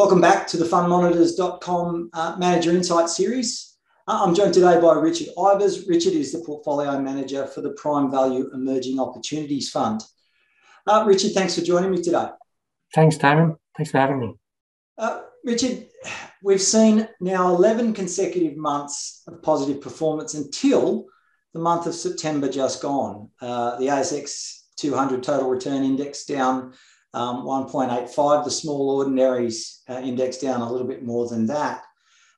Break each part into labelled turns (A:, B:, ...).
A: Welcome back to the fundmonitors.com uh, Manager Insight series. Uh, I'm joined today by Richard Ivers. Richard is the portfolio manager for the Prime Value Emerging Opportunities Fund. Uh, Richard, thanks for joining me today.
B: Thanks, Damon. Thanks for having me.
A: Uh, Richard, we've seen now 11 consecutive months of positive performance until the month of September just gone. Uh, the ASX 200 total return index down um, 1.85, the small ordinaries uh, index down a little bit more than that.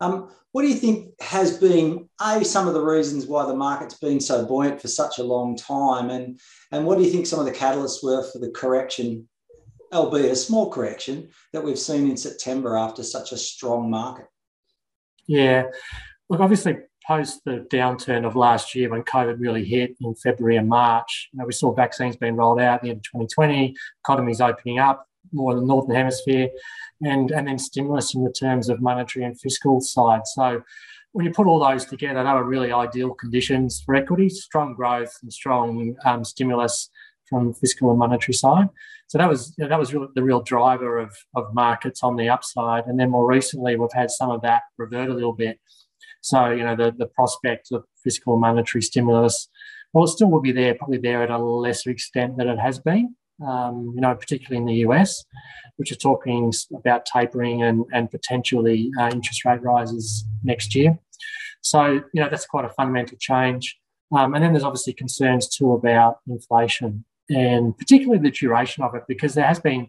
A: Um, what do you think has been a some of the reasons why the market's been so buoyant for such a long time, and and what do you think some of the catalysts were for the correction, albeit a small correction, that we've seen in September after such a strong market?
B: Yeah, look, obviously post the downturn of last year when COVID really hit in February and March, you know, we saw vaccines being rolled out at the end of 2020, economies opening up more in the northern hemisphere, and and then stimulus in the terms of monetary and fiscal side. So when you put all those together, they were really ideal conditions for equities, strong growth and strong um, stimulus from fiscal and monetary side. So that was you know, that was really the real driver of, of markets on the upside. And then more recently, we've had some of that revert a little bit. So, you know, the, the prospect of fiscal monetary stimulus, well, it still will be there, probably there at a lesser extent than it has been, um, you know, particularly in the US, which is talking about tapering and, and potentially uh, interest rate rises next year. So, you know, that's quite a fundamental change. Um, and then there's obviously concerns too about inflation and particularly the duration of it, because there has been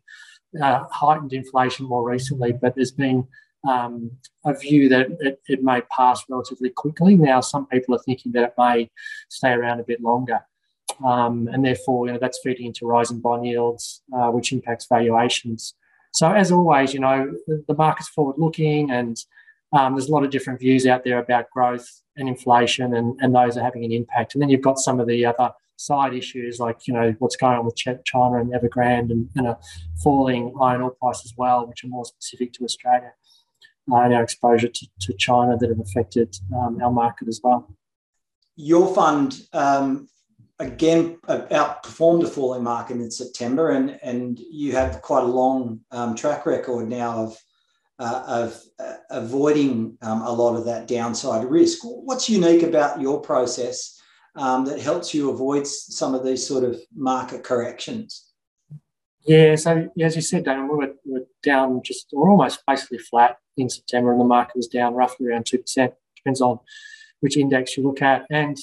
B: uh, heightened inflation more recently, but there's been um, a view that it, it, may pass relatively quickly. Now, some people are thinking that it may stay around a bit longer. Um, and therefore, you know, that's feeding into rising bond yields, uh, which impacts valuations. So, as always, you know, the, the market's forward looking and um, there's a lot of different views out there about growth and inflation, and, and those are having an impact. And then you've got some of the other side issues like you know what's going on with China and Evergrande and, and a falling iron ore price as well, which are more specific to Australia and our exposure to, to China that have affected um, our market as well.
A: Your fund um, again outperformed the falling market in September, and and you have quite a long um, track record now of uh, of uh, avoiding um, a lot of that downside risk. What's unique about your process um, that helps you avoid some of these sort of market corrections?
B: Yeah, so as you said, Dan, we were, we were down just, we're almost basically flat in September, and the market was down roughly around 2%. Depends on which index you look at. And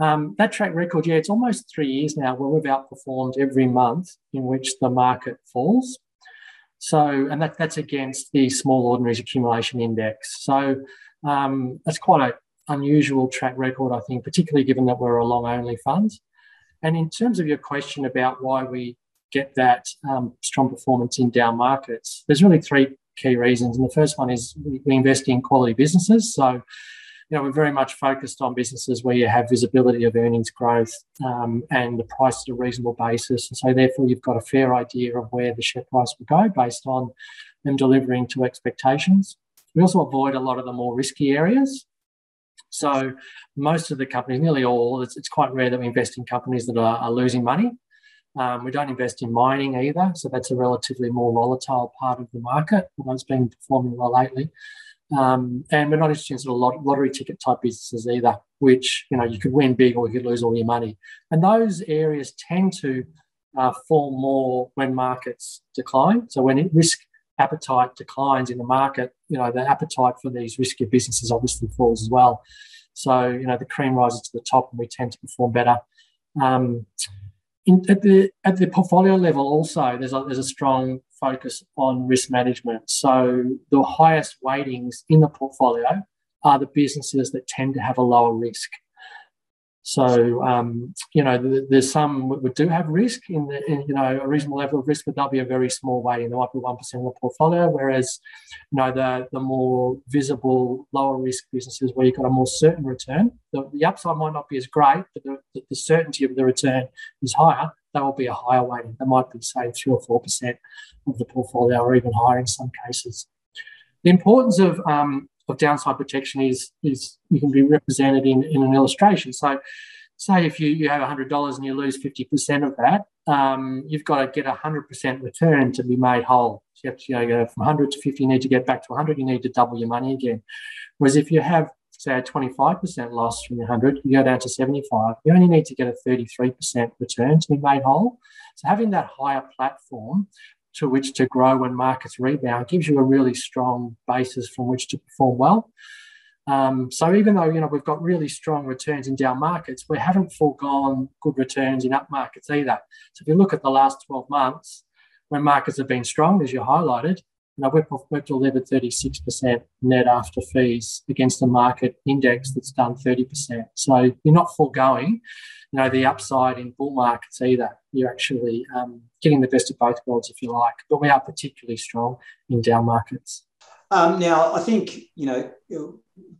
B: um, that track record, yeah, it's almost three years now where we've outperformed every month in which the market falls. So, and that, that's against the small ordinaries accumulation index. So, um, that's quite an unusual track record, I think, particularly given that we're a long only fund. And in terms of your question about why we get that um, strong performance in down markets, there's really three key reasons. And the first one is we invest in quality businesses. So, you know, we're very much focused on businesses where you have visibility of earnings growth um, and the price at a reasonable basis. And so, therefore, you've got a fair idea of where the share price will go based on them delivering to expectations. We also avoid a lot of the more risky areas. So, most of the companies, nearly all, it's, it's quite rare that we invest in companies that are, are losing money. Um, we don't invest in mining either, so that's a relatively more volatile part of the market, although it's been performing well lately. Um, and we're not interested in sort of lottery ticket type businesses either, which you know you could win big or you could lose all your money. And those areas tend to uh, fall more when markets decline. So when risk appetite declines in the market, you know the appetite for these riskier businesses obviously falls as well. So you know the cream rises to the top, and we tend to perform better. Um, in, at the at the portfolio level, also there's a there's a strong focus on risk management. So the highest weightings in the portfolio are the businesses that tend to have a lower risk. So, um, you know, there's some that do have risk in, the, in, you know, a reasonable level of risk, but they'll be a very small weighting. They might be 1% of the portfolio, whereas, you know, the, the more visible, lower risk businesses where you've got a more certain return, the, the upside might not be as great, but the, the certainty of the return is higher. That will be a higher weighting. That might be, say, 3 or 4% of the portfolio or even higher in some cases. The importance of um, of downside protection is is you can be represented in, in an illustration. So say if you, you have $100 and you lose 50% of that, um, you've got to get a 100% return to be made whole. So you have to you know, go from 100 to 50, you need to get back to 100, you need to double your money again. Whereas if you have, say, a 25% loss from your 100, you go down to 75, you only need to get a 33% return to be made whole. So having that higher platform to which to grow when markets rebound gives you a really strong basis from which to perform well. Um, so even though you know we've got really strong returns in down markets, we haven't foregone good returns in up markets either. So if you look at the last 12 months, when markets have been strong, as you highlighted, you know, we've, we've delivered 36% net after fees against a market index that's done 30%. So you're not foregoing, know, the upside in bull markets either. You're actually um, getting the best of both worlds, if you like. But we are particularly strong in down markets.
A: Um, now, I think, you know,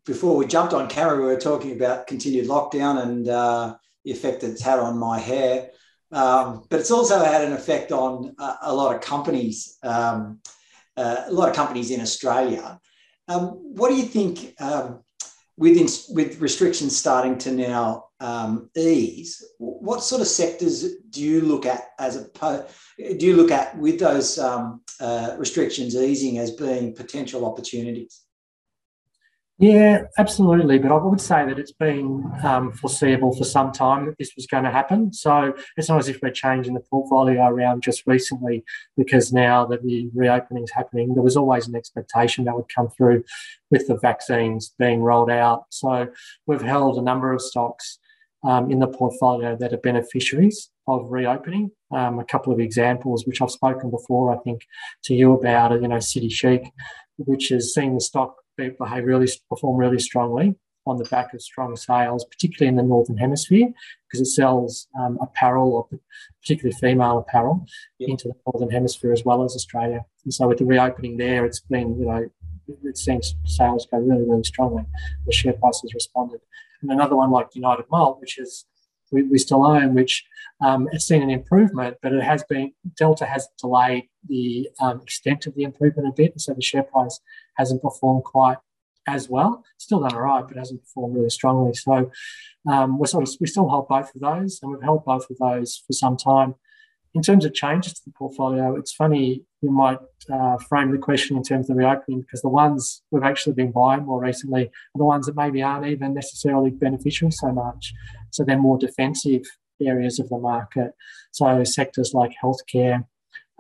A: before we jumped on camera, we were talking about continued lockdown and uh, the effect it's had on my hair. Um, but it's also had an effect on a, a lot of companies, um, uh, a lot of companies in Australia. Um, what do you think um, with, with restrictions starting to now um, ease? What sort of sectors do you look at as a do you look at with those um, uh, restrictions easing as being potential opportunities?
B: Yeah, absolutely. But I would say that it's been um, foreseeable for some time that this was going to happen. So it's not as if we're changing the portfolio around just recently because now that the reopening is happening, there was always an expectation that would come through with the vaccines being rolled out. So we've held a number of stocks um, in the portfolio that are beneficiaries of reopening. Um, a couple of examples, which I've spoken before, I think, to you about, you know, City Chic, which has seen the stock behave really perform really strongly on the back of strong sales, particularly in the northern hemisphere, because it sells um, apparel or particularly female apparel yep. into the northern hemisphere as well as Australia. And so with the reopening there, it's been you know it seems sales go really really strongly. The share price has responded. And another one like United Malt, which is we, we still own, which um, it's seen an improvement, but it has been Delta has delayed the um, extent of the improvement a bit, and so the share price hasn't performed quite as well. Still done all right, but hasn't performed really strongly. So um, we're sort of we still hold both of those, and we've held both of those for some time. In terms of changes to the portfolio, it's funny you might uh, frame the question in terms of reopening because the ones we've actually been buying more recently are the ones that maybe aren't even necessarily beneficial so much. So they're more defensive areas of the market. So sectors like healthcare,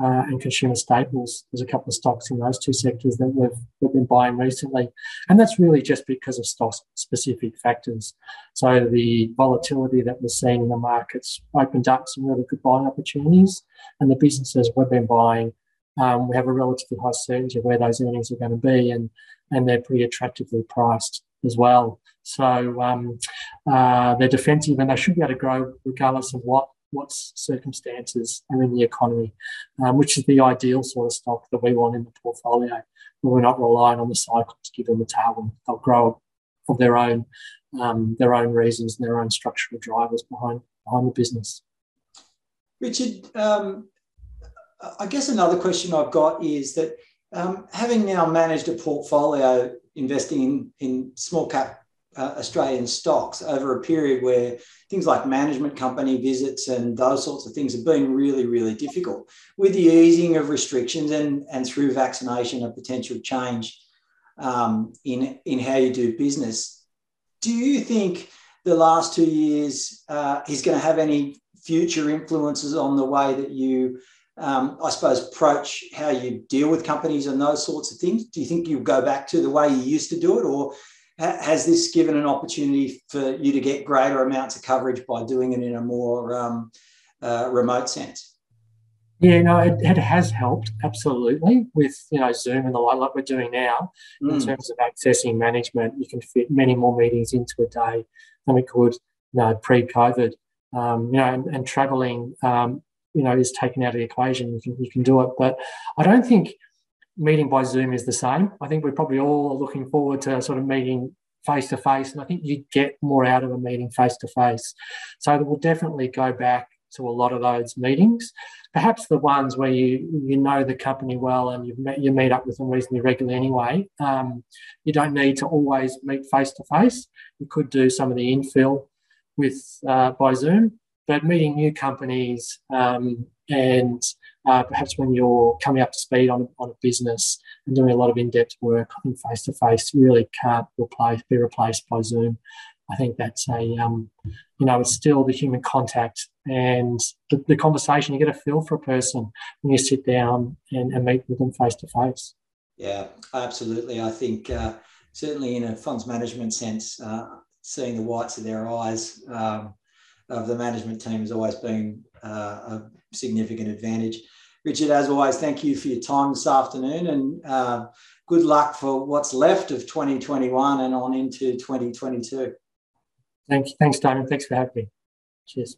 B: uh, and consumer staples. There's a couple of stocks in those two sectors that we've, we've been buying recently. And that's really just because of stock specific factors. So the volatility that we're seeing in the markets opened up some really good buying opportunities. And the businesses we've been buying, um, we have a relatively high certainty of where those earnings are going to be, and, and they're pretty attractively priced as well. So um, uh, they're defensive and they should be able to grow regardless of what what circumstances are in the economy, um, which is the ideal sort of stock that we want in the portfolio. We're not relying on the cycle to give them a tailwind. They'll grow for their own um, their own reasons and their own structural drivers behind behind the business.
A: Richard, um, I guess another question I've got is that um, having now managed a portfolio investing in, in small cap uh, Australian stocks over a period where things like management company visits and those sorts of things have been really, really difficult. With the easing of restrictions and, and through vaccination, a potential change um, in, in how you do business. Do you think the last two years uh, is going to have any future influences on the way that you, um, I suppose, approach how you deal with companies and those sorts of things? Do you think you'll go back to the way you used to do it, or has this given an opportunity for you to get greater amounts of coverage by doing it in a more um, uh, remote sense?
B: Yeah, no, it, it, has helped absolutely with you know Zoom and the like, like we're doing now mm. in terms of accessing management. You can fit many more meetings into a day than we could, you know, pre-COVID. Um, you know, and, and traveling, um, you know, is taken out of the equation. You can you can do it, but I don't think meeting by Zoom is the same. I think we're probably all looking forward to sort of meeting face to face, and I think you get more out of a meeting face to face. So we'll definitely go back to a lot of those meetings. Perhaps the ones where you you know the company well and you've met, you meet up with them reasonably regularly anyway. Um, you don't need to always meet face to face. You could do some of the infill with uh, by Zoom, but meeting new companies um, and uh, perhaps when you're coming up to speed on, on a business and doing a lot of in-depth work, I think face-to-face really can't replace, be replaced by Zoom. I think that's a, um, you know, it's still the human contact and the, the, conversation. You get a feel for a person when you sit down and, and meet with them face to face.
A: Yeah, absolutely. I think uh, certainly in a funds management sense, uh, seeing the whites of their eyes um, of the management team has always been a significant advantage. Richard, as always, thank you for your time this afternoon and uh, good luck for what's left of 2021 and on into 2022.
B: Thanks. Thanks, Damon. Thanks for having me. Cheers.